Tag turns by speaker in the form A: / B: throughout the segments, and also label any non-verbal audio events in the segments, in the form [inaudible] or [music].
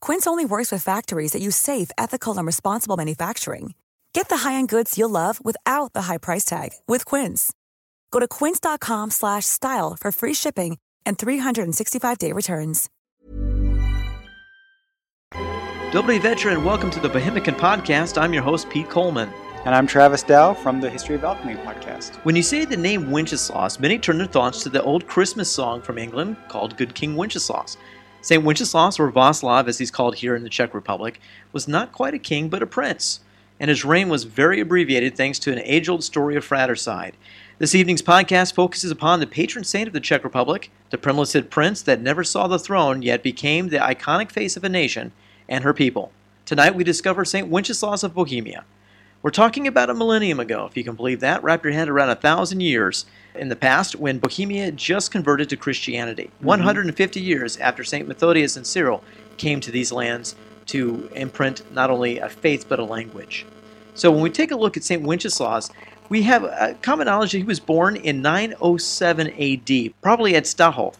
A: Quince only works with factories that use safe, ethical, and responsible manufacturing. Get the high-end goods you'll love without the high price tag with Quince. Go to quince.com/style for free shipping and 365-day returns.
B: Dobry Veteran, and welcome to the Bohemican Podcast. I'm your host, Pete Collman.
C: And I'm Travis Dow from the History of Alchemy podcast.
B: When you say the name Wenceslaus, many turn their thoughts to the old Christmas song from England called Good King Wenceslaus. St. Wenceslaus, or Vaslav as he's called here in the Czech Republic, was not quite a king but a prince, and his reign was very abbreviated thanks to an age old story of fratricide. This evening's podcast focuses upon the patron saint of the Czech Republic, the Přemyslid prince that never saw the throne yet became the iconic face of a nation and her people. Tonight we discover St. Wenceslaus of Bohemia. We're talking about a millennium ago, if you can believe that. Wrap your head around a thousand years in the past when Bohemia just converted to Christianity. Mm-hmm. 150 years after St. Methodius and Cyril came to these lands to imprint not only a faith but a language. So when we take a look at St. Wenceslaus, we have a common knowledge that he was born in 907 AD, probably at Stochov.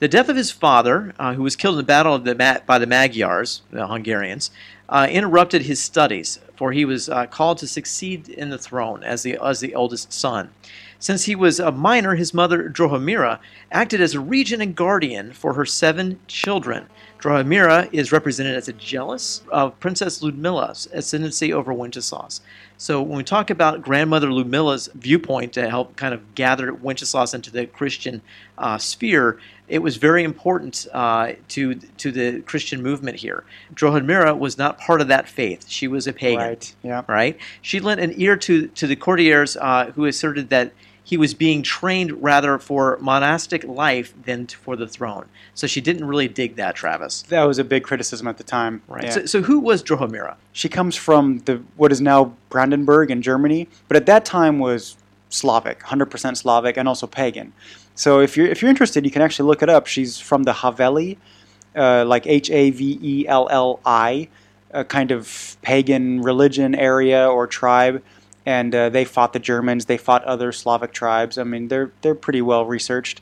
B: The death of his father, uh, who was killed in the battle the Ma- by the Magyars, the Hungarians, uh, interrupted his studies, for he was uh, called to succeed in the throne as the, as the oldest son. Since he was a minor, his mother, Drahomira, acted as a regent and guardian for her seven children. Drahomira is represented as a jealous of Princess Ludmilla's ascendancy over Wenceslaus. So when we talk about grandmother Ludmilla's viewpoint to help kind of gather Wenceslaus into the Christian uh, sphere, it was very important uh, to to the Christian movement here. Drahomira was not part of that faith; she was a pagan.
C: Right. Yeah.
B: Right. She lent an ear to to the courtiers uh, who asserted that he was being trained rather for monastic life than for the throne. So she didn't really dig that, Travis.
C: That was a big criticism at the time.
B: Right.
C: Yeah.
B: So, so who was Drahomira?
C: she comes from the what is now Brandenburg in Germany, but at that time was Slavic, 100% Slavic, and also pagan. So if you're if you're interested, you can actually look it up. She's from the Haveli, uh, like H A V E L L I, a kind of pagan religion area or tribe, and uh, they fought the Germans. They fought other Slavic tribes. I mean, they're they're pretty well researched.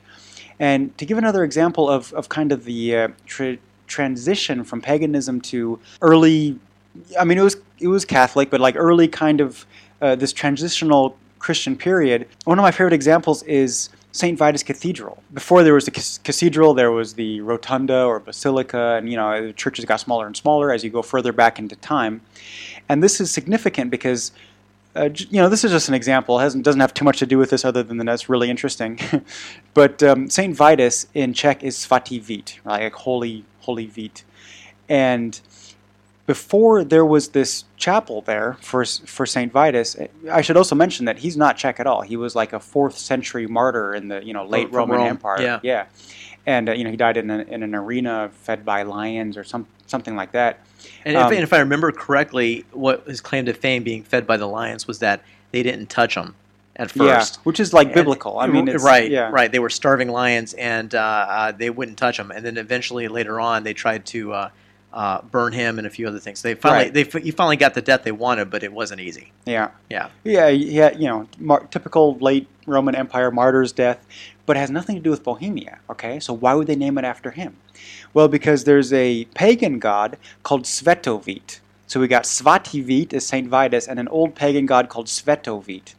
C: And to give another example of, of kind of the uh, tra- transition from paganism to early, I mean, it was it was Catholic, but like early kind of uh, this transitional Christian period. One of my favorite examples is St. Vitus Cathedral. Before there was the cathedral, there was the rotunda or basilica, and you know the churches got smaller and smaller as you go further back into time. And this is significant because uh, you know, this is just an example. It hasn't, doesn't have too much to do with this other than that it's really interesting. [laughs] but um, Saint Vitus in Czech is Svatý Vít, right? like holy, holy Vít. And before there was this chapel there for for Saint Vitus. I should also mention that he's not Czech at all. He was like a fourth century martyr in the you know late Roman
B: Rome,
C: Empire.
B: yeah.
C: yeah, and uh, you know he died in, a, in an arena fed by lions or some something like that.
B: And if,
C: Um,
B: and if I remember correctly, what his claim to fame being fed by the lions was that they didn't touch him at first.
C: Yeah, which is like
B: And-
C: biblical. I mean, it's,
B: right,
C: yeah.
B: right. They were starving lions, and uh, uh, they wouldn't touch him. And then eventually, later on, they tried to uh, uh, burn him and a few other things. They finally,
C: Right.
B: they he finally got the death they wanted, but it wasn't easy.
C: Yeah.
B: Yeah.
C: Yeah, yeah, you know, mar- typical late Roman Empire martyr's death, but it has nothing to do with Bohemia, okay? So why would they name it after him? Well, because there's a pagan god called Svetovit. So we got Svatý Vít as Saint Vitus and an old pagan god called Svetovit.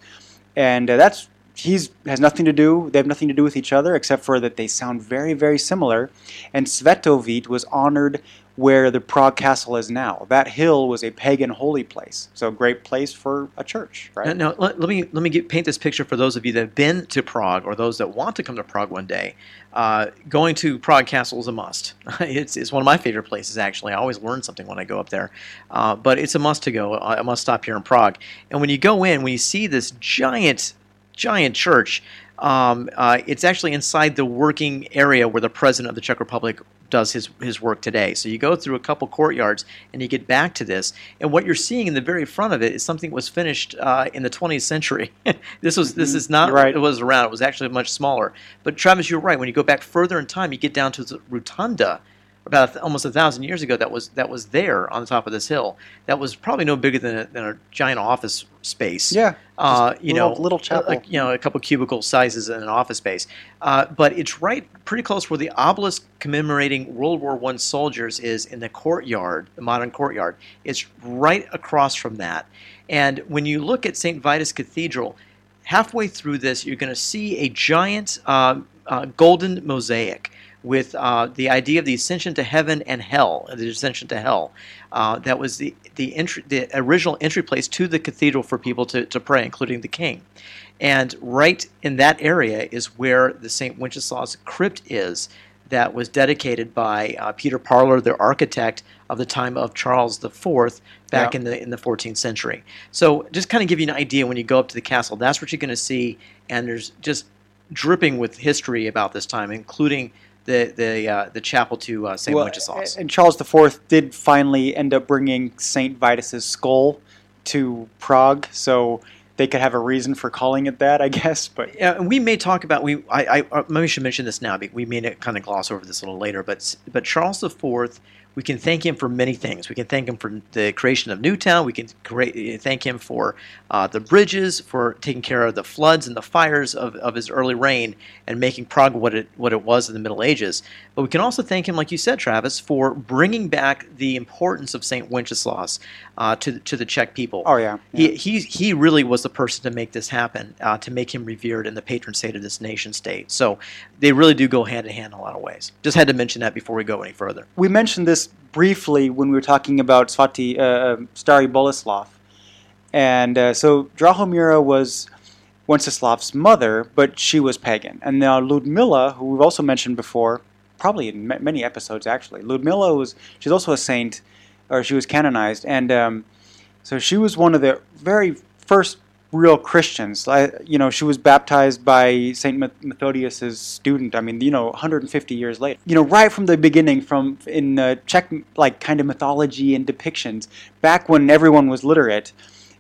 C: And uh, that's he's has nothing to do they have nothing to do with each other except for that they sound very very similar and Svetovit was honored where the Prague castle is now. That hill was a pagan holy place. So a great place for a church, right?
B: Now, now, let, let me let me get, paint this picture for those of you that have been to Prague or those that want to come to Prague one day. Uh, going to Prague Castle is a must. [laughs] it's, it's one of my favorite places actually. I always learn something when I go up there, uh, but it's a must to go. I must stop here in Prague. And when you go in, when you see this giant giant church. Um, uh, it's actually inside the working area where the president of the Czech Republic does his, his work today. So you go through a couple courtyards and you get back to this. And what you're seeing in the very front of it is something that was finished uh, in the 20th century. [laughs] this was this is not
C: Right.
B: it was around. It was actually much smaller. But Travis, you're right. When you go back further in time, you get down to the rotunda. About almost a thousand years ago, that was that was there on the top of this hill. That was probably no bigger than a, than a giant office space
C: Yeah,
B: uh, you
C: little-
B: know,
C: little chapel.
B: like, you know, a couple cubicle sizes in an office space. Uh, but it's right, pretty close where the obelisk commemorating World War One soldiers is in the courtyard, the modern courtyard. It's right across from that. And when you look at St. Vitus Cathedral, halfway through this, you're going to see a giant uh, uh, golden mosaic with uh, the idea of the ascension to heaven and hell, the ascension to hell. Uh, that was the the, entry, the original entry place to the cathedral for people to, to pray, including the king. And right in that area is where the St. Wenceslaus crypt is, that was dedicated by uh, Peter Parler, the architect of the time of Charles IV, back
C: Yeah.
B: in the in the 14th century. So just kind of give you an idea when you go up to the castle, that's what you're going to see, and there's just dripping with history about this time, including the the uh, the chapel to uh, St.
C: Well,
B: Wenceslaus.
C: and Charles IV did finally end up bringing Saint Vitus's skull to Prague, so they could have a reason for calling it that, I guess. But
B: Yeah, and we may talk about we. I, I uh, maybe should mention this now. but We may kind of gloss over this a little later, but but Charles IV, we can thank him for many things. We can thank him for the creation of Newtown. We can crea- thank him for uh, the bridges, for taking care of the floods and the fires of, of his early reign, and making Prague what it what it was in the Middle Ages. But we can also thank him, like you said, Travis, for bringing back the importance of Saint Wenceslaus uh, to to the Czech people.
C: oh yeah,
B: He, he, he really was the person to make this happen, uh, to make him revered and the patron saint of this nation state. So they really do go hand in hand in a lot of ways. Just had to mention that before we go any further.
C: we mentioned this briefly when we were talking about Svati uh, Stary Boleslav, and uh, so Drahomira was Wenceslav's mother, but she was pagan. And now Ludmilla, who we've also mentioned before, probably in ma- many episodes actually, Ludmilla was she's also a saint, or she was canonized, and um, so she was one of the very first real Christians. I, you know, she was baptized by Saint Methodius's student. I mean, you know, 150 years later. You know, right from the beginning, from in uh, Czech like kind of mythology and depictions, back when everyone was literate,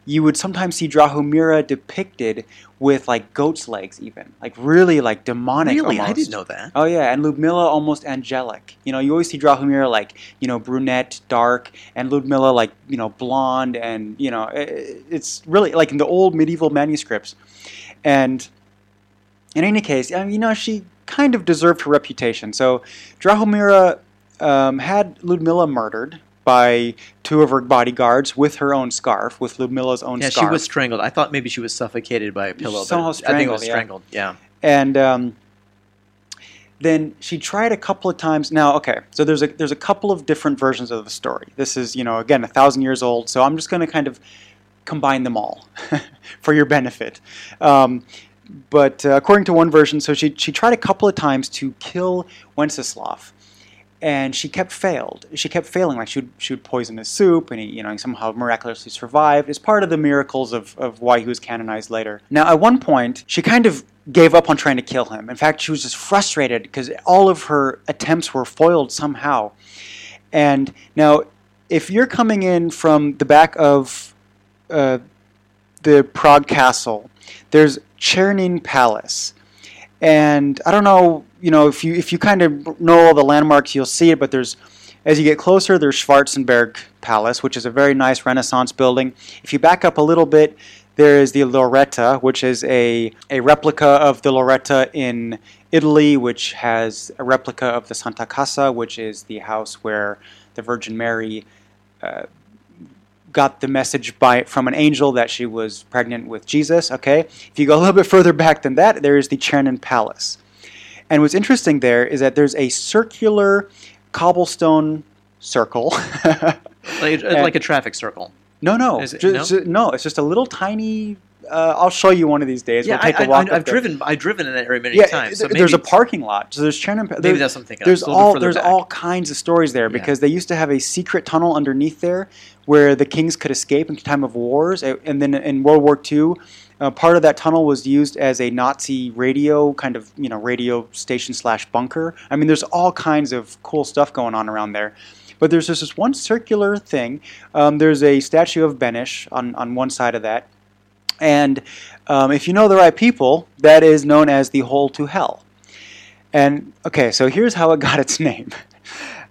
C: you would sometimes see Drahomira depicted with like goat's legs, even like really like demonic.
B: really? I didn't know that.
C: Oh yeah, and Ludmilla almost angelic. You know, you always see Drahomira like you know brunette, dark, and Ludmilla like you know blonde, and you know i- it's really like in the old medieval manuscripts. And in any case, I mean, you know, she kind of deserved her reputation. So Drahomira um, had Ludmilla murdered by two of her bodyguards with her own scarf, with Ludmilla's own
B: Yeah,
C: scarf.
B: she was strangled. I thought maybe she was suffocated by a pillow.
C: Somehow
B: but I think it was
C: strangled,
B: strangled. Yeah.
C: and um, then she tried a couple of times. Now, okay, so there's a there's a couple of different versions of the story. This is you know again a thousand years old, so I'm just going to kind of combine them all [laughs] for your benefit. Um, but uh, according to one version, so she she tried a couple of times to kill Wenceslav, and she kept failed. She kept failing. Like she would, she would poison his soup, and he, you know, he somehow miraculously survived. It's part of the miracles of, of why he was canonized later. Now, at one point, she kind of gave up on trying to kill him. In fact, she was just frustrated because all of her attempts were foiled somehow. And now, if you're coming in from the back of uh, the Prague Castle, there's Chernin Palace, and I don't know, you know, if you if you kind of know all the landmarks, you'll see it. But there's as you get closer, there's Schwarzenberg Palace, which is a very nice Renaissance building. If you back up a little bit, there is the Loretta, which is a, a replica of the Loretta in Italy, which has a replica of the Santa Casa, which is the house where the Virgin Mary uh, got the message by from an angel that she was pregnant with Jesus. Okay, if you go a little bit further back than that, there is the Chernin Palace, and what's interesting there is that there's a circular cobblestone circle, [laughs]
B: like, like a traffic circle.
C: No, no,
B: it-
C: just,
B: no?
C: no, It's just a little tiny. Uh, I'll show you one of these days.
B: Yeah,
C: we'll take
B: I,
C: a walk.
B: I, I've
C: there.
B: driven. I've driven in that area many
C: Yeah,
B: times. So
C: th- there's a parking lot. So there's Chernin.
B: Maybe that's something.
C: There's
B: It's a little
C: all there's
B: back.
C: all kinds of stories there
B: Yeah.
C: because they used to have a secret tunnel underneath there where the kings could escape in time of wars, and then in World War II, uh, part of that tunnel was used as a Nazi radio kind of you know radio station slash bunker. I mean, there's all kinds of cool stuff going on around there. But there's just this one circular thing. Um, there's a statue of Beneš on, on one side of that. And um, if you know the right people, that is known as the hole to hell. And okay, so here's how it [laughs] got its name.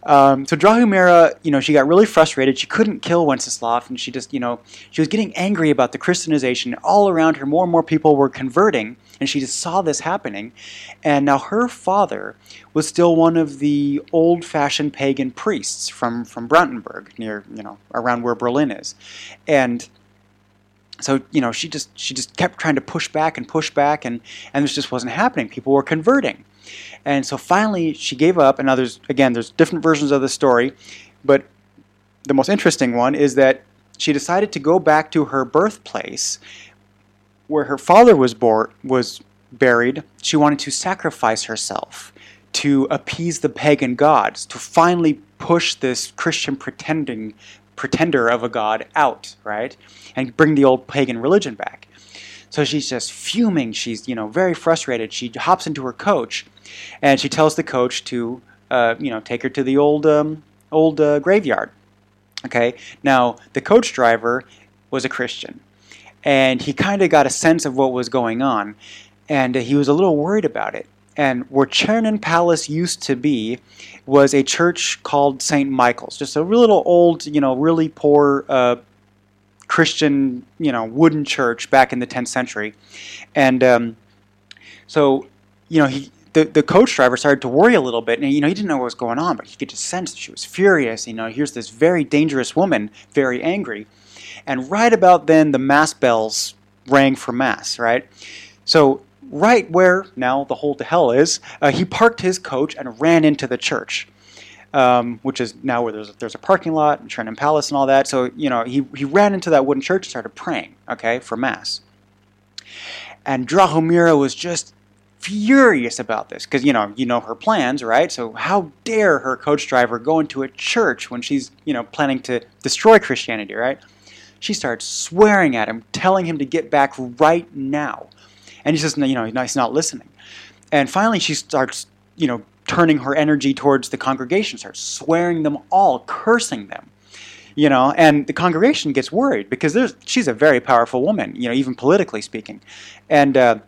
C: Um, so Drahomira, you know, she got really frustrated. She couldn't kill Wenceslav, and she just, you know, she was getting angry about the Christianization. All around her, more and more people were converting, and she just saw this happening. And now her father was still one of the old-fashioned pagan priests from from Brandenburg, near, you know, around where Berlin is, and so you know she just she just kept trying to push back and push back and and this just wasn't happening. People were converting. And so finally she gave up and now there's again there's different versions of the story but the most interesting one is that she decided to go back to her birthplace where her father was bor- was buried. She wanted to sacrifice herself to appease the pagan gods to finally push this christian pretending pretender of a god out right? And bring the old pagan religion back. So she's just fuming. She's you know very frustrated. She hops into her coach and she tells the coach to uh, you know take her to the old um, old uh, graveyard. Okay? Now the coach driver was a christian and he kind of got a sense of what was going on and he was a little worried about it and where Chernin Palace used to be was a church called St. Michael's, just a little old, you know, really poor uh, Christian, you know, wooden church back in the 10th century. And um, so, you know, he the, the coach driver started to worry a little bit, and you know he didn't know what was going on, but he could just sense that she was furious. You know, here's this very dangerous woman, very angry, and right about then the mass bells rang for mass. Right, so right where now the hole to hell is, uh, he parked his coach and ran into the church, um, which is now where there's there's a parking lot and Chernin Palace and all that. So you know he he ran into that wooden church and started praying, okay, for mass. And Drahomira was just furious about this because you know you know her plans, right? So how dare her coach driver go into a church when she's you know planning to destroy Christianity, right? She starts swearing at him, telling him to get back right now, and he says, you know, he's not listening. And finally, she starts, you know, turning her energy towards the congregation, starts swearing them all, cursing them you know? And the congregation gets worried because there's she's a very powerful woman you know even politically speaking. And uh,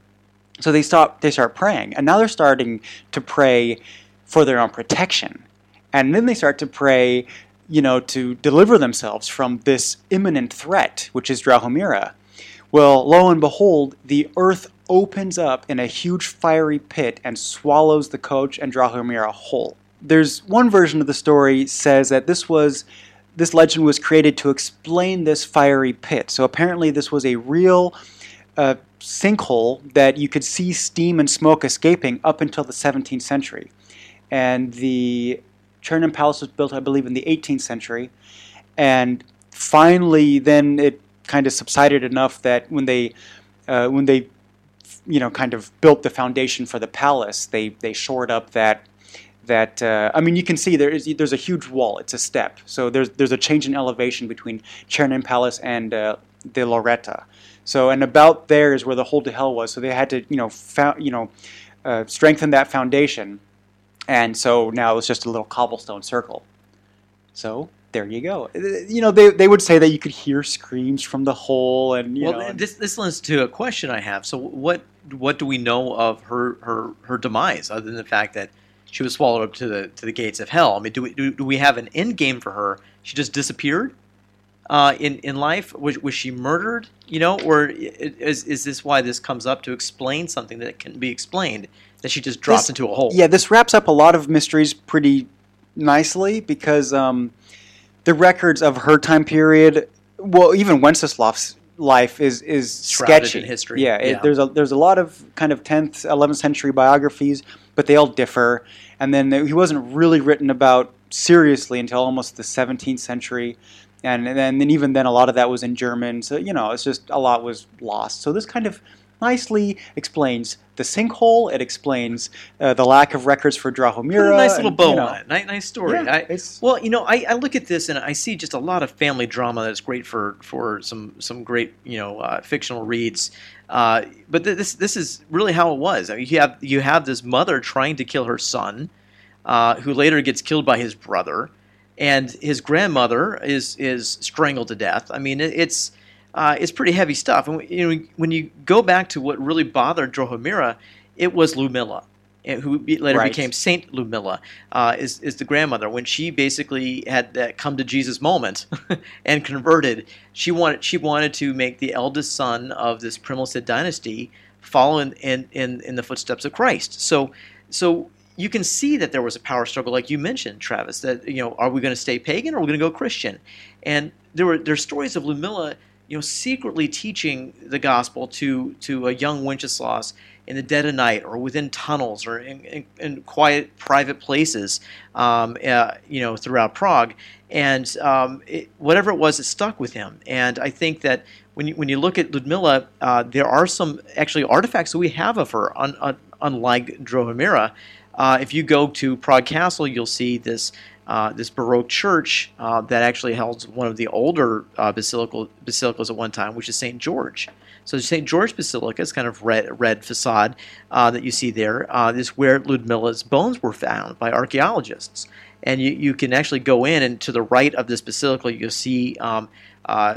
C: so they stop they start praying. And now they're starting to pray for their own protection. And then they start to pray you know to deliver themselves from this imminent threat which is drahomira. Well lo and behold the earth opens up in a huge fiery pit and swallows the coach and drahomira whole there's one version of the story says that this was this legend was created to explain this fiery pit. So apparently, this was a real uh, sinkhole that you could see steam and smoke escaping up until the 17th century. And the Chernin Palace was built, I believe, in the 18th century. And finally, then it kind of subsided enough that when they uh, when they you know kind of built the foundation for the palace, they they shored up that that uh, I mean, you can see there is there's a huge wall. It's a step, so there's there's a change in elevation between Chernin Palace and uh, the Loretta. So and about there is where the hold to hell was. So they had to you know you know uh, strengthen that foundation, and so now it's just a little cobblestone circle. So there you go. Uh, You know they they would say that you could hear screams from the hole, and you
B: well,
C: know.
B: this this leads to a question I have. So, what what do we know of her her her demise, other than the fact that she was swallowed up to the to the gates of hell? I mean, do we do, do we have an end game for her? She just disappeared uh, in in life. Was was she murdered? You know, or is is this why this comes up to explain something that can be explained? That she just dropped
C: This-
B: into a hole.
C: Yeah, this wraps up a lot of mysteries pretty nicely because um, the records of her time period, well, even Wenceslav's life is is
B: Shrouded
C: sketchy.
B: in history.
C: Yeah, it,
B: Yeah.
C: there's a there's a lot of kind of 10th, 11th century biographies, but they all differ. And then he wasn't really written about seriously until almost the 17th century. And, and then and even then, a lot of that was in German. So you know, it's just a lot was lost. So this kind of nicely explains the sinkhole. It explains uh, the lack of records for
B: Put
C: Drahomira.
B: a nice little
C: and,
B: bow
C: you know,
B: on it. Nice, nice story.
C: Yeah,
B: I, well, you know, I, I look at this and I see just a lot of family drama that's great for, for some some great you know uh, fictional reads. Uh, but th- this this is really how it was. I mean, you have you have this mother trying to kill her son, uh, who later gets killed by his brother, and his grandmother is is strangled to death. I mean, it, it's uh, it's pretty heavy stuff. And you know, when you go back to what really bothered Drahomira, it was Lumilla, eh, who later
C: Right.
B: became Saint Lumilla, uh, is is the grandmother. When she basically had that come to Jesus moment [laughs] and converted, she wanted she wanted to make the eldest son of this Přemyslid dynasty follow in, in, in, in the footsteps of Christ. So so you can see that there was a power struggle, like you mentioned, Travis. That you know, are we going to stay pagan or are we going to go Christian? And there were there's stories of Lumilla, you know, secretly teaching the gospel to to a young Wenceslaus in the dead of night or within tunnels or in, in, in quiet private places, um, uh, you know, throughout Prague. And um, it, whatever it was, it stuck with him. And I think that when you, when you look at Ludmilla, uh, there are some actually artifacts that we have of her, un, un, unlike Drahomira. Uh, if you go to Prague Castle, you'll see this uh, this Baroque church uh, that actually held one of the older uh, basilical, basilicas at one time, which is St. George. So St. George Basilica is kind of red red facade uh, that you see there. Uh, is where Ludmilla's bones were found by archaeologists, and you, you can actually go in and to the right of this basilica you'll see um,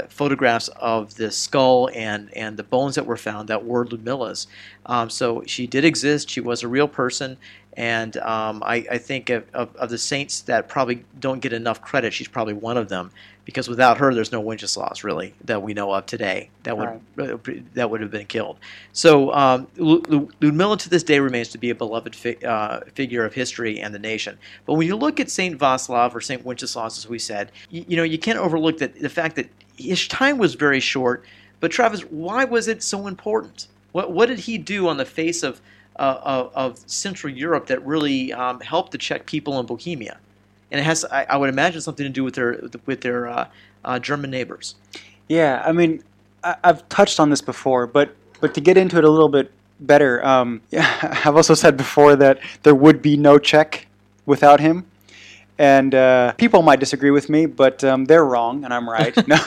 B: photographs of the skull and and the bones that were found that were Ludmilla's. Um, so she did exist. She was a real person, and um, I, I think of, of, of the saints that probably don't get enough credit, she's probably one of them. Because without her, there's no Wenceslaus really that we know of today that would uh, that would have been killed. So um, Lu- Lu- Ludmilla to this day remains to be a beloved fi- uh, figure of history and the nation. But when you look at Saint Václav or Saint Wenceslaus, as we said, you, you know you can't overlook that the fact that his time was very short. But Travis, why was it so important? What what did he do on the face of of, of Central Europe that really um, helped the Czech people in Bohemia? And it has, I, I would imagine, something to do with their with their uh, uh, German neighbors.
C: Yeah, I mean, I, I've touched on this before, but but to get into it a little bit better, um, [laughs] I've also said before that there would be no Czech without him. And uh, people might disagree with me, but um, they're wrong, and I'm right. [laughs] No, [laughs]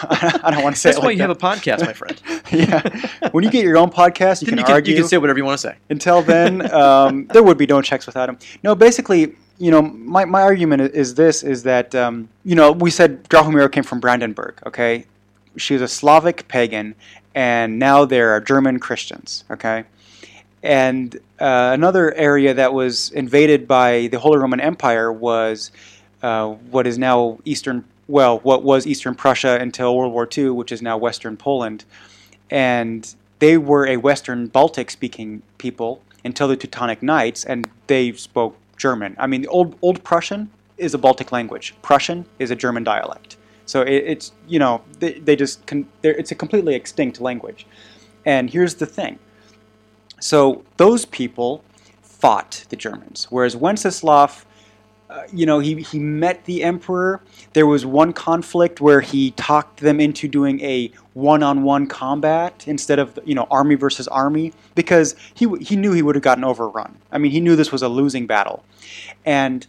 C: I don't want to say
B: That's why
C: like
B: you
C: that.
B: have a podcast, my friend. [laughs]
C: yeah, when you get your own podcast, you
B: Then
C: can
B: you can,
C: argue.
B: you can say whatever you want to say.
C: Until then, um, there would be no Czechs without him. No, basically, you know, my, my argument is this: is that um, you know we said Drahomira came from Brandenburg. Okay, she was a Slavic pagan, and now there are German Christians. Okay, and uh, another area that was invaded by the Holy Roman Empire was uh, what is now Eastern. Well, what was Eastern Prussia until World War II, which is now Western Poland, and they were a Western Baltic speaking people until the Teutonic Knights, and they spoke German. I mean, old Old Prussian is a Baltic language. Prussian is a German dialect. So it, it's you know they, they just con- it's a completely extinct language. And here's the thing. So those people fought the Germans, whereas Wenceslav Uh, you know, he, he met the emperor. There was one conflict where he talked them into doing a one-on-one combat instead of you know army versus army because he he knew he would have gotten overrun. I mean, he knew this was a losing battle, and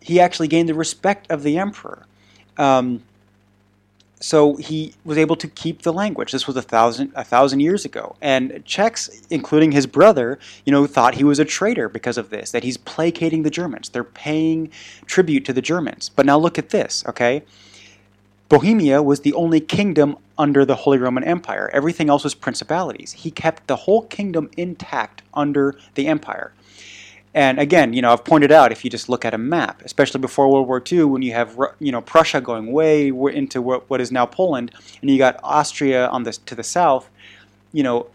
C: he actually gained the respect of the emperor. Um, so he was able to keep the language. This was a thousand a thousand years ago, and Czechs, including his brother, you know, thought he was a traitor because of this. That he's placating the Germans. They're paying tribute to the Germans. But now look at this, okay? Bohemia was the only kingdom under the Holy Roman Empire. Everything else was principalities. He kept the whole kingdom intact under the empire. And again, you know, I've pointed out if you just look at a map, especially before World War II, when you have you know Prussia going way into what is now Poland, and you got Austria on the to the south, you know,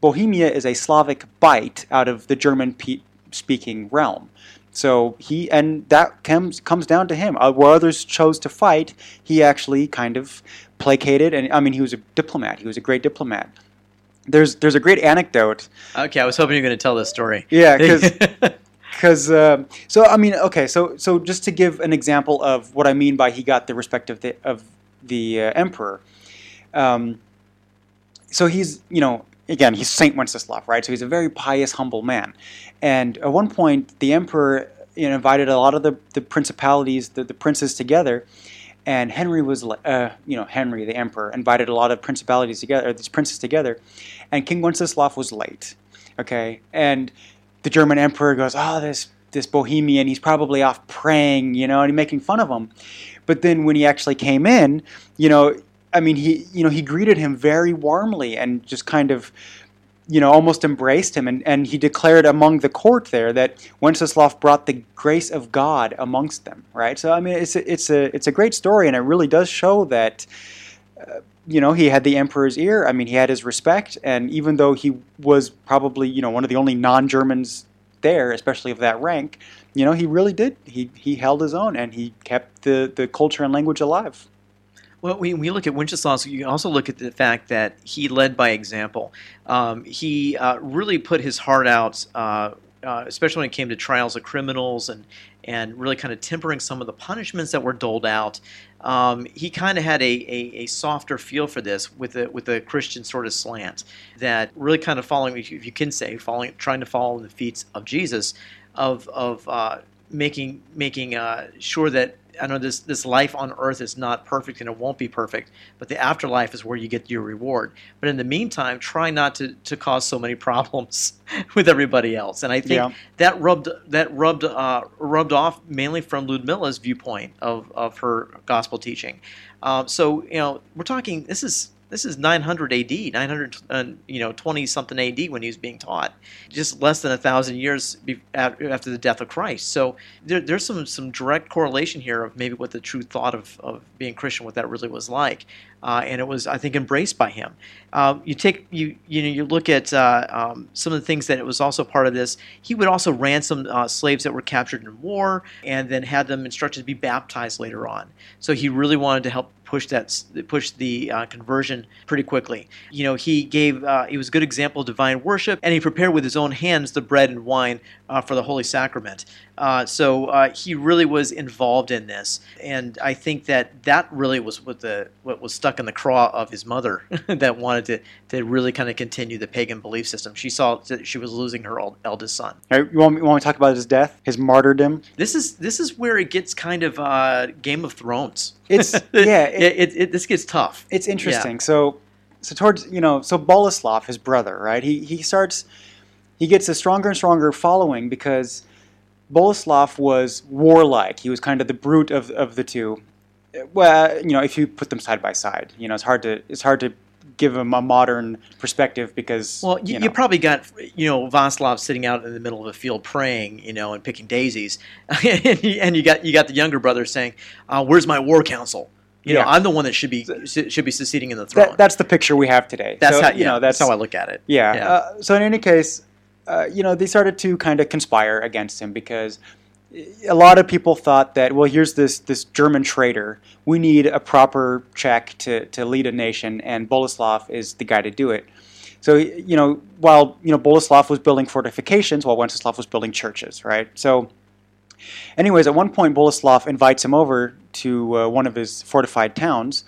C: Bohemia is a Slavic bite out of the German-speaking realm. So he and that comes comes down to him. Uh, where others chose to fight, he actually kind of placated, and I mean, he was a diplomat. He was a great diplomat there's there's a great anecdote.
B: Okay, I was hoping you were going to tell this story.
C: Yeah, because [laughs] because uh, so I mean, okay, so so just to give an example of what I mean by he got the respect of the of the uh, emperor. Um, so he's you know again he's Saint Wenceslav, right? So he's a very pious, humble man, and at one point the emperor you know, invited a lot of the the principalities, the, the princes together. And Henry was, uh, you know, Henry the emperor invited a lot of principalities together, these princes together, and King Wenceslav was late. Okay, and the German emperor goes, "Oh, this this Bohemian, he's probably off praying," you know, and he's making fun of him. But then when he actually came in, you know, I mean, he you know he greeted him very warmly and just kind of you know, almost embraced him, and, and he declared among the court there that Wenceslaus brought the grace of God amongst them, right? So I mean, it's a, it's a it's a great story, and it really does show that, uh, you know, he had the emperor's ear. I mean, he had his respect, and even though he was probably you know one of the only non-Germans there, especially of that rank, you know, he really did. He he held his own, and he kept the the culture and language alive.
B: Well, when we look at Wenceslaus, you also look at the fact that he led by example. Um, he uh, really put his heart out, uh, uh, especially when it came to trials of criminals and and really kind of tempering some of the punishments that were doled out. Um, he kind of had a, a, a, softer feel for this with a with a Christian sort of slant that really kind of following, if you can say, following, trying to follow in the feet of Jesus, of of uh, making making uh, sure that I know this this life on earth is not perfect and it won't be perfect, but the afterlife is where you get your reward. But in the meantime, try not to, to cause so many [laughs] problems with everybody else. And I think yeah. that rubbed that rubbed uh, rubbed off mainly from Ludmilla's viewpoint of, of her gospel teaching. Um, so you know, we're talking. This is this is 900 AD, 900, uh, you know, 20 something AD when he was being taught, just less than a thousand years after the death of Christ. So there, there's some some direct correlation here of maybe what the true thought of, of being Christian, what that really was like, uh, and it was I think embraced by him. Um, you take you you know you look at uh, um, some of the things that it was also part of this. He would also ransom uh, slaves that were captured in war, and then had them instructed to be baptized later on. So he really wanted to help push that push the uh, conversion pretty quickly. You know, he gave uh, he was a good example of divine worship, and he prepared with his own hands the bread and wine for the holy sacrament. So he really was involved in this, and I think that that really was what the what was stuck in the craw of his mother [laughs] that wanted to to really kind of continue the pagan belief system. She saw that she was losing her old, eldest son.
C: Right, you, want, you want to talk about his death, his martyrdom?
B: This is this is where it gets kind of uh, Game of Thrones. [laughs]
C: It's yeah, it,
B: it, it, it, this gets tough.
C: It's interesting. Yeah. So so towards you know so Boleslav, his brother, right? He he starts he gets a stronger and stronger following because Boleslav was warlike. He was kind of the brute of, of the two. Well, you know, if you put them side by side, you know, it's hard to it's hard to give them a modern perspective because
B: well, you, you, know. you, probably got you know Václav sitting out in the middle of a field praying, you know, and picking daisies, [laughs] and you got you got the younger brother saying, uh, "Where's my war council?" You yeah. know, I'm the one that should be should be succeeding in the throne.
C: That, that's the picture we have today.
B: That's so, how you know. That's, that's, how I look at it.
C: Yeah. yeah. Uh, so in any case, uh, you know, they started to kind of conspire against him because a lot of people thought that, well, here's this this German traitor. We need a proper Czech to, to lead a nation, and Boleslav is the guy to do it. So, you know, while, you know, Boleslav was building fortifications, while Wenceslav was building churches, right? So Anyways, at one point, Boleslav invites him over to uh, one of his fortified towns,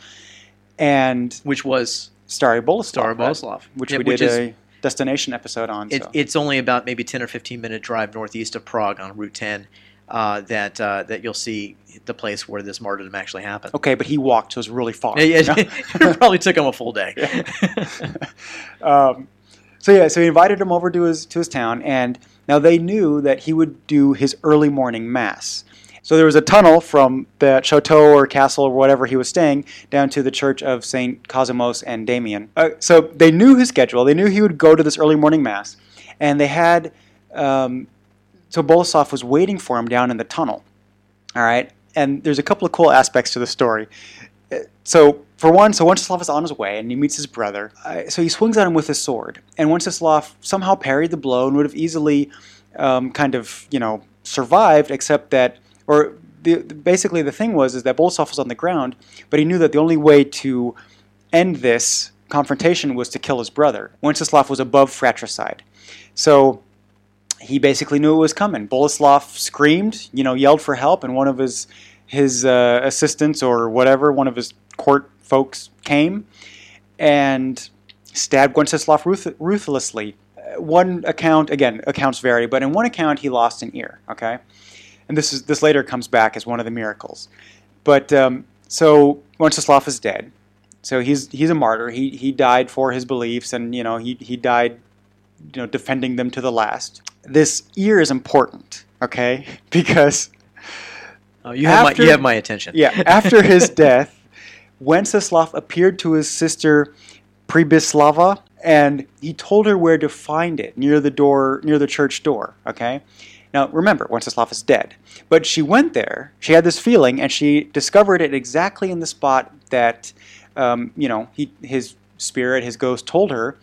C: and
B: which was
C: Stary Boleslav,
B: Stary
C: right? Which
B: Yeah,
C: we
B: which
C: did a destination episode on.
B: It,
C: so.
B: It's only about maybe 10 or 15 minute drive northeast of Prague on Route 10 uh, that uh, that you'll see the place where this martyrdom actually happened.
C: okay, but he walked, so it was really far.
B: Yeah,
C: you [laughs] know? [laughs]
B: it probably took him a full day. [laughs]
C: um, so yeah, so he invited him over to his to his town, and now they knew that he would do his early morning mass. So there was a tunnel from the chateau or castle or whatever he was staying down to the church of Saint Cosmas and Damian. Uh, so they knew his schedule. They knew he would go to this early morning mass, and they had. Um, so Boleslav was waiting for him down in the tunnel. All right, and there's a couple of cool aspects to the story. So for one, so Wenceslav is on his way and he meets his brother. Uh, so he swings at him with his sword, and Wenceslav somehow parried the blow and would have easily um, kind of you know survived, except that or the, basically the thing was is that Boleslav was on the ground, but he knew that the only way to end this confrontation was to kill his brother. Wenceslav was above fratricide, so he basically knew it was coming. Boleslav screamed, you know, yelled for help, and one of his his uh, assistants or whatever, one of his court folks came and stabbed Wenceslav ruth- ruthlessly. Uh, One account, again, accounts vary, but in one account he lost an ear. Okay, and this is this later comes back as one of the miracles. But um, so Wenceslav is dead. So he's he's a martyr. He he died for his beliefs, and you know he he died, you know, defending them to the last. This ear is important, okay, [laughs] because
B: Oh, you, have my, you have my attention.
C: yeah, [laughs] after his death, Wenceslav appeared to his sister Pribislava, and he told her where to find it near the door, near the church door. Okay. Now remember, Wenceslav is dead, but she went there. She had this feeling, and she discovered it exactly in the spot that, um, you know, he, his spirit, his ghost, told her,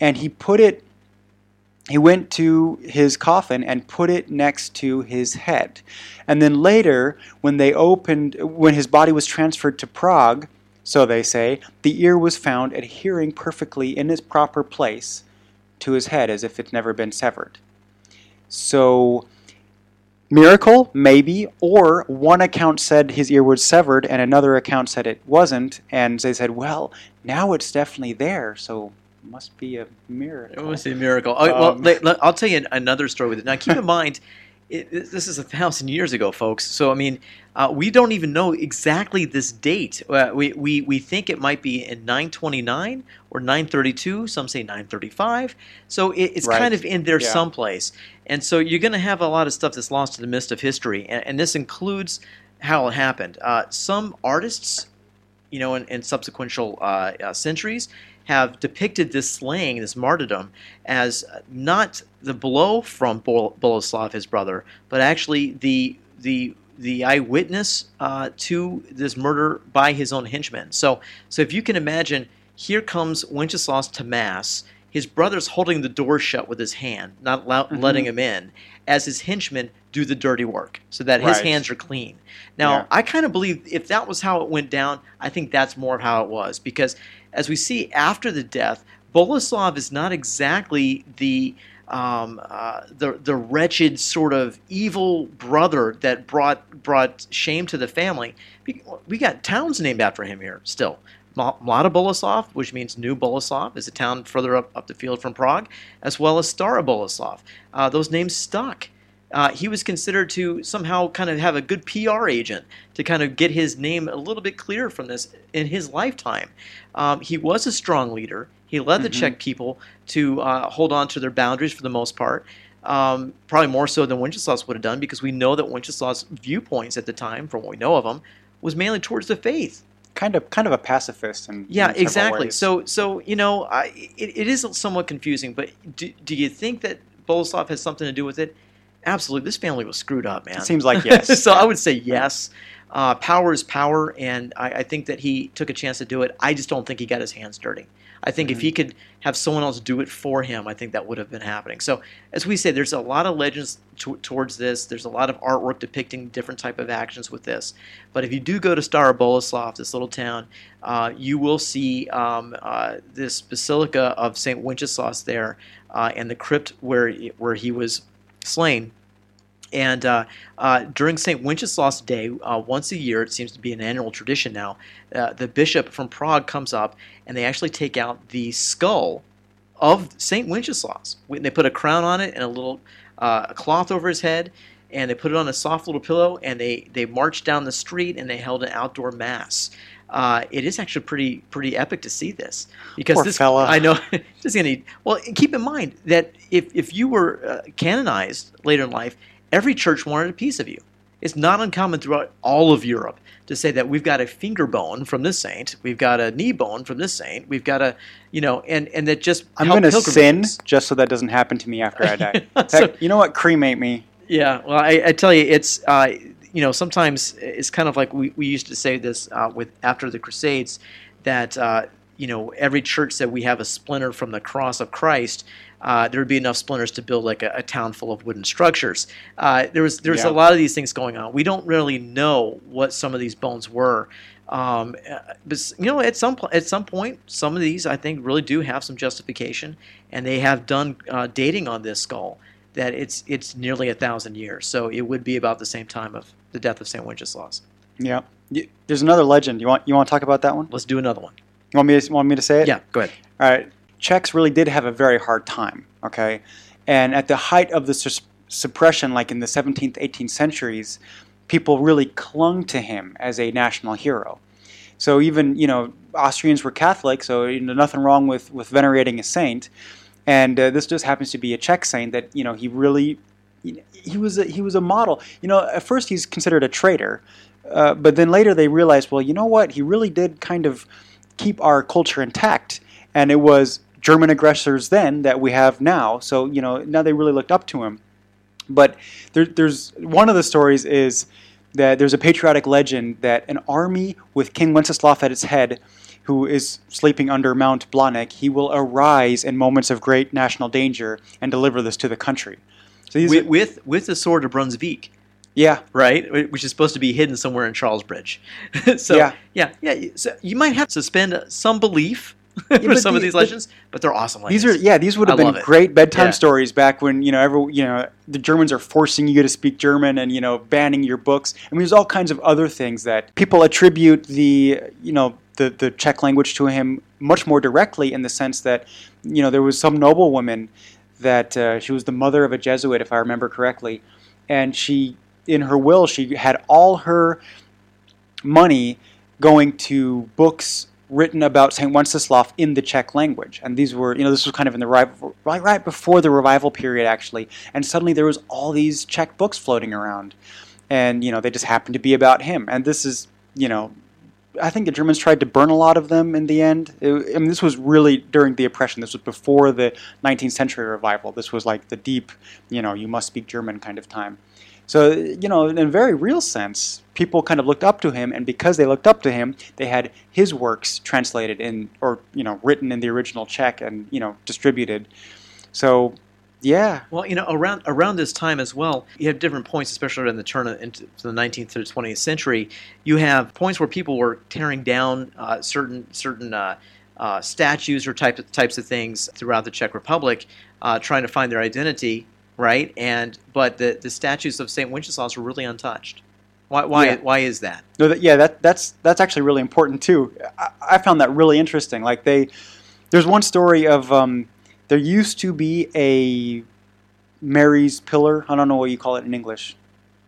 C: and he put it he went to his coffin and put it next to his head. And then later, when they opened, when his body was transferred to Prague, so they say, the ear was found adhering perfectly in its proper place to his head as if it's never been severed. So, miracle, maybe, or one account said his ear was severed and another account said it wasn't, and they said, well, now it's definitely there, so must be a miracle.
B: It
C: miracle.
B: was a miracle. Oh, well,
C: Um,
B: let- let- I'll tell you another story with it. Now, keep in mind, [laughs] it, this is a thousand years ago, folks. So, I mean, uh, we don't even know exactly this date. Uh, we, we, we think it might be in 929 or 932. Some say 935. So, it, it's
C: Right.
B: kind of in there
C: Yeah.
B: someplace. And so, you're going to have a lot of stuff that's lost to the mist of history. And, and this includes how it happened. Uh, some artists you know, in, in subsequent uh, uh, centuries, have depicted this slaying, this martyrdom, as not the blow from Bol- Boleslav, his brother, but actually the the the eyewitness uh, to this murder by his own henchmen. So, so if you can imagine, here comes Wenceslaus to mass. His brother's holding the door shut with his hand, not
C: Mhm.
B: letting him in, as his henchmen do the dirty work, so that his
C: Right.
B: hands are clean. Now,
C: Yeah.
B: I kind of believe if that was how it went down, I think that's more of how it was. Because as we see after the death, Boleslav is not exactly the um, uh, the the wretched sort of evil brother that brought brought shame to the family. We, got towns named after him here still. Mlada Boleslav, which means New Boleslav, is a town further up, up the field from Prague, as well as Stara Boleslav. Uh, those names stuck uh, he was considered to somehow kind of have a good PR agent to kind of get his name a little bit clearer from this in his lifetime. Um, he was a strong leader. He led the
C: Mhm.
B: Czech people to uh, hold on to their boundaries for the most part. Um, probably more so than Wenceslas would have done because we know that Wenceslas' viewpoints at the time, from what we know of him, was mainly towards the faith.
C: kind of kind of a pacifist and
B: Yeah, exactly. So, so you know, I, it, it is somewhat confusing. But do, do you think that Boleslav has something to do with it? Absolutely. This family was screwed up, man.
C: It seems like [laughs] yes.
B: so I would say yes. Uh, power is power, and I, I think that he took a chance to do it. I just don't think he got his hands dirty. I think if he could have someone else do it for him, I think that would have been happening. So, as we say, there's a lot of legends to, towards this. There's a lot of artwork depicting different type of actions with this. But if you do go to Stara Boleslav, this little town, uh, you will see um, uh, this basilica of Saint Wenceslaus there, uh, and the crypt where where he was slain. And uh, uh, during St. Wenceslaus Day, uh, once a year, it seems to be an annual tradition now, uh, the bishop from Prague comes up and they actually take out the skull of St. Wenceslaus. They put a crown on it and a little uh, cloth over his head, and they put it on a soft little pillow, and they, they marched down the street and they held an outdoor mass. Uh, it is actually pretty pretty epic to see this because
C: Poor
B: this
C: fella.
B: I know [laughs] just gonna well keep in mind that if if you were uh, canonized later in life, every church wanted a piece of you. It's not uncommon throughout all of Europe to say that we've got a finger bone from this saint, we've got a knee bone from this saint, we've got a you know, and and that just
C: I'm going to sin just so that doesn't happen to me after I die. [laughs]
B: So-
C: Heck, you know what? Cremate me.
B: Yeah, well, I, I tell you, it's uh, you know sometimes it's kind of like we, we used to say this uh, with after the Crusades that uh, you know every church said we have a splinter from the cross of Christ. Uh, there would be enough splinters to build like a, a town full of wooden structures. Uh, there was there's
C: Yeah.
B: a lot of these things going on. We don't really know what some of these bones were. Um, uh, but you know, at some at some point, some of these I think really do have some justification, and they have done uh, dating on this skull that it's it's nearly a thousand years. So it would be about the same time of the death of Saint Wenceslaus.
C: Yeah. There's another legend. You want you want to talk about that one?
B: Let's do another one.
C: You want me to, want me to say it?
B: Yeah, go ahead.
C: All right. Czechs really did have a very hard time, okay? And at the height of the sus- suppression, like in the 17th, 18th centuries, people really clung to him as a national hero. So even, you know, Austrians were Catholic, so you know, nothing wrong with, with venerating a saint. And uh, this just happens to be a Czech saying that, you know, he really, he was a, he was a model. You know, at first he's considered a traitor, uh, but then later they realized, well, you know what? He really did kind of keep our culture intact. And it was German aggressors then that we have now. So, you know, now they really looked up to him. But there, there's one of the stories is that there's a patriotic legend that an army with King Wenceslaus at its head, who is sleeping under Mount Blaník, he will arise in moments of great national danger and deliver this to the country. So these,
B: With,
C: are,
B: with with the sword of Brunswick,
C: yeah,
B: right, which is supposed to be hidden somewhere in Charlesbridge. [laughs] so
C: Yeah.
B: yeah, yeah. So you might have to suspend some belief [laughs] for
C: but
B: some of
C: the-
B: these
C: the-
B: legends, but they're awesome legends.
C: These are yeah, these would have
B: I
C: been great bedtime
B: Yeah.
C: stories back when you know every you know the Germans are forcing you to speak German and you know banning your books. I mean, there's all kinds of other things that people attribute the you know the the Czech language to him much more directly in the sense that you know there was some noblewoman that uh, she was the mother of a Jesuit if I remember correctly, and she in her will she had all her money going to books written about Saint Wenceslav in the Czech language, and these were, you know, this was kind of in the right, right, right before the revival period, actually. And suddenly there was all these Czech books floating around, and you know, they just happened to be about him. And this is, you know, I think the Germans tried to burn a lot of them in the end. It- I mean, this was really during the oppression. This was before the 19th century revival. This was like the deep, you know, you must speak German kind of time. So, you know, in a very real sense, people kind of looked up to him, and because they looked up to him, they had his works translated in, or, you know, written in the original Czech and, you know, distributed. So, yeah.
B: Well, you know, around around this time as well, you have different points, especially around the turn of, into the 19th to the 20th century. You have points where people were tearing down uh, certain certain uh, uh, statues or type of, types of things throughout the Czech Republic, uh, trying to find their identity, right? And but the the statues of Saint Wenceslaus were really untouched. Why why
C: Yeah.
B: why is that?
C: No, that, yeah, that that's that's actually really important too. I, I found that really interesting. Like they, there's one story of um, there used to be a Mary's pillar. I don't know what you call it in English.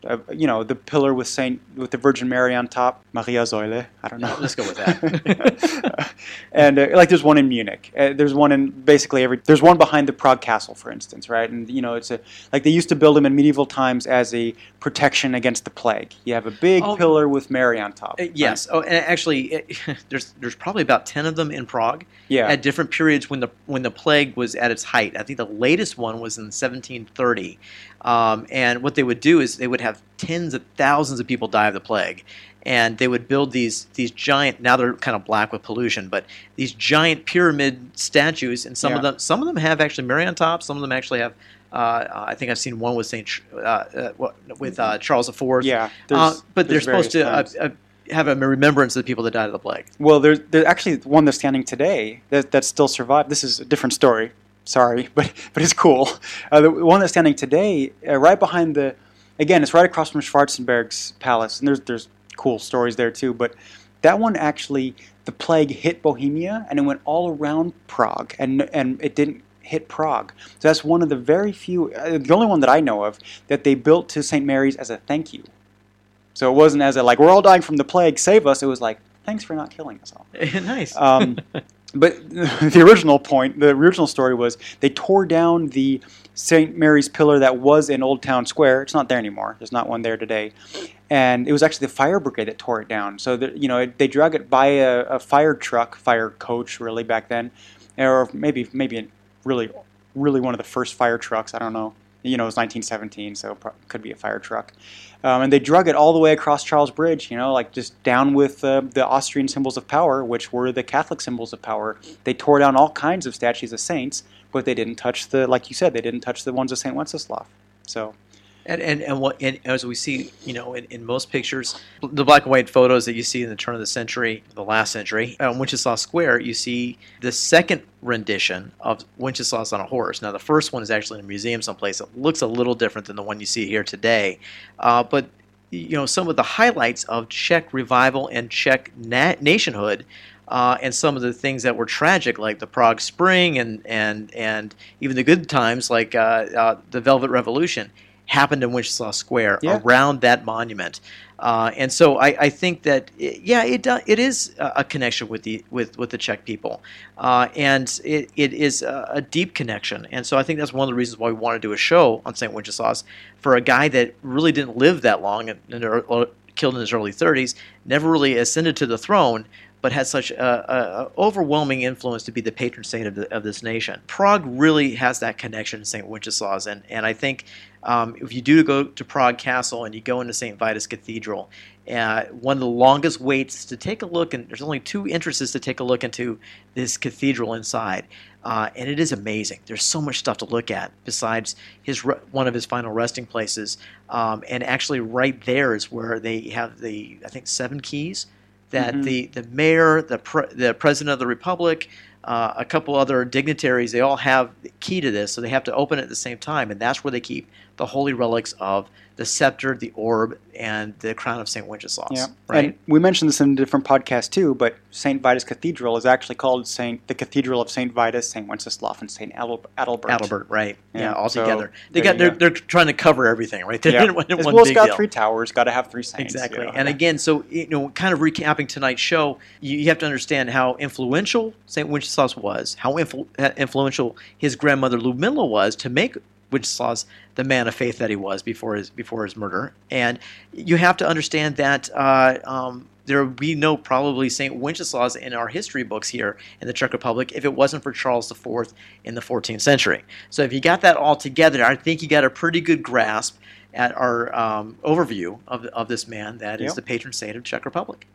C: Uh, you know, the pillar with Saint with the Virgin Mary on top, Maria Säule. I don't know.
B: Let's go with that. [laughs]
C: and uh, like, there's one in Munich. Uh, there's one in basically every. There's one behind the Prague Castle, for instance, right? And you know, it's a like they used to build them in medieval times as a protection against the plague. You have a big
B: Oh.
C: pillar with Mary on top.
B: Uh,
C: right?
B: yes. Oh, and actually, it, [laughs] there's there's probably about ten of them in Prague.
C: Yeah.
B: At different periods when the when the plague was at its height. I think the latest one was in 1730. Um, and what they would do is they would have tens of thousands of people die of the plague, and they would build these these giant. Now they're kind of black with pollution, but these giant pyramid statues, and some of them some of them have actually Mary on top. Some of them actually have. Uh, I think I've seen one with Saint uh, uh, with uh, Charles IV.
C: Yeah,
B: Uh,
C: there's-
B: but they're supposed to uh, have a remembrance of the people that died of the plague.
C: Well, there's there's actually one that's standing today that that still survived. This is a different story. Sorry, [laughs] but but it's cool. Uh, the one that's standing today, uh, right behind the again, it's right across from Schwarzenberg's palace, and there's there's cool stories there too. But that one actually, the plague hit Bohemia, and it went all around Prague, and and it didn't hit Prague. So that's one of the very few, uh, the only one that I know of that they built to St. Mary's as a thank you. So it wasn't as a like we're all dying from the plague, save us. It was like thanks for not killing us all. [laughs]
B: nice.
C: Um, [laughs] but [laughs] the original point, the original story was they tore down the St. Mary's pillar that was in Old Town Square. It's not there anymore. There's not one there today. And it was actually the fire brigade that tore it down. So, that, you know, they drug it by a, a fire truck, fire coach, really back then, or maybe maybe really really one of the first fire trucks. I don't know. You know, it was 1917, so it could be a fire truck. Um, and they drug it all the way across Charles Bridge, you know, like just down with uh, the Austrian symbols of power, which were the Catholic symbols of power. They tore down all kinds of statues of saints, but they didn't touch the, like you said, they didn't touch the ones of St. Wenceslaus. So
B: and and and what and as we see, you know, in, in most pictures, the black and white photos that you see in the turn of the century, the last century, on uh, Wenceslaus Square, you see the second rendition of Wenceslaus on a horse. Now, the first one is actually in a museum someplace. It looks a little different than the one you see here today, uh, but you know, some of the highlights of Czech revival and Czech na- nationhood. Uh, and some of the things that were tragic, like the Prague Spring and and and even the good times, like uh, uh, the Velvet Revolution, happened in Wenceslaus Square yeah. around that monument. Uh, and so I, I, think that it, yeah, it it is a connection with the with, with the Czech people, uh, and it, it is a, a, deep connection. And so I think that's one of the reasons why we want to do a show on Saint Wenceslaus for a guy that really didn't live that long and, and uh, killed in his early 30s, never really ascended to the throne, but had such a, overwhelming influence to be the patron saint of, the, of, this nation. Prague really has that connection to St. Wenceslaus, and, and I think um, if you do go to Prague Castle and you go into St. Vitus Cathedral, uh, one of the longest waits to take a look, and there's only two entrances to take a look into this cathedral inside, uh, and it is amazing. There's so much stuff to look at besides his one of his final resting places, um, and actually right there is where they have the I think seven keys that mm-hmm. the the mayor, the pre- the president of the republic, uh, a couple other dignitaries, they all have the key to this, so they have to open it at the same time, and that's where they keep the holy relics of the scepter, the orb, and the crown of St. Wenceslaus. Yeah. Right?
C: And we mentioned this in a different podcast too, but St. Vitus Cathedral is actually called Saint the Cathedral of St. Vitus, St. Wenceslaus, and St. Adalbert.
B: Adalbert, right. Yeah, yeah all so together. They got, they're, they're trying to cover everything, right? [laughs] They're
C: yeah. one,
B: As
C: well, it's got deal. three towers, got to have three saints.
B: Exactly. And again, so, you know, kind of recapping tonight's show, you, you have to understand how influential St. Wenceslaus was, how influ- influential his grandmother Ludmilla was to make Wenceslaus the man of faith that he was before his before his murder. And you have to understand that uh, um, there would be no probably Saint Wenceslaus in our history books here in the Czech Republic if it wasn't for Charles IV in the 14th century. So if you got that all together, I think you got a pretty good grasp at our um, overview of, of this man that is yep. the patron saint of Czech Republic.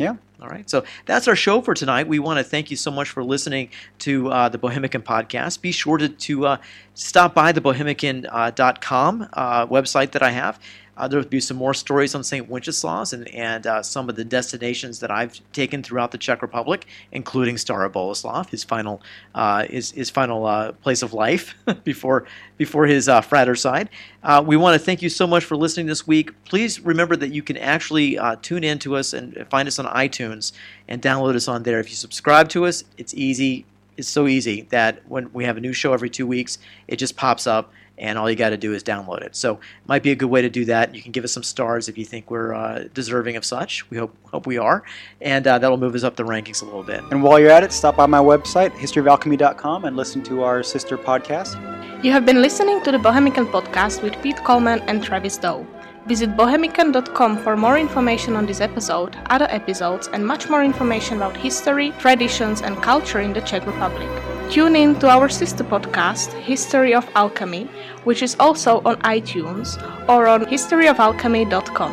C: Yeah.
B: All right. So that's our show for tonight. We want to thank you so much for listening to uh, the Bohemican podcast. Be sure to, to uh, stop by the bohemican.com uh, uh, website that I have. Uh, there will be some more stories on St. Wenceslaus and, and uh, some of the destinations that I've taken throughout the Czech Republic, including Stara Boleslav, his final uh, his, his final uh, place of life [laughs] before before his uh, fratricide. Uh, we want to thank you so much for listening this week. Please remember that you can actually tune in to us and find us on iTunes and download us on there. If you subscribe to us, it's easy. It's so easy that when we have a new show every two weeks, it just pops up and all you got to do is download it. So, it might be a good way to do that. You can give us some stars if you think we're uh, deserving of such. We hope hope we are, and uh, that'll move us up the rankings a little bit.
C: And while you're at it, stop by my website, historyofalchemy.com, and listen to our sister podcast.
D: You have been listening to the Bohemican podcast with Pete Collman and Travis Dow. Visit bohemican.com for more information on this episode, other episodes, and much more information about history, traditions, and culture in the Czech Republic. Tune in to our sister podcast, History of Alchemy, which is also on iTunes or on historyofalchemy.com.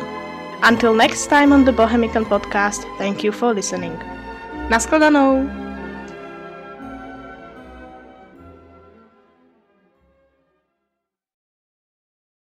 D: Until next time on the Bohemican podcast, thank you for listening. Naschledanou!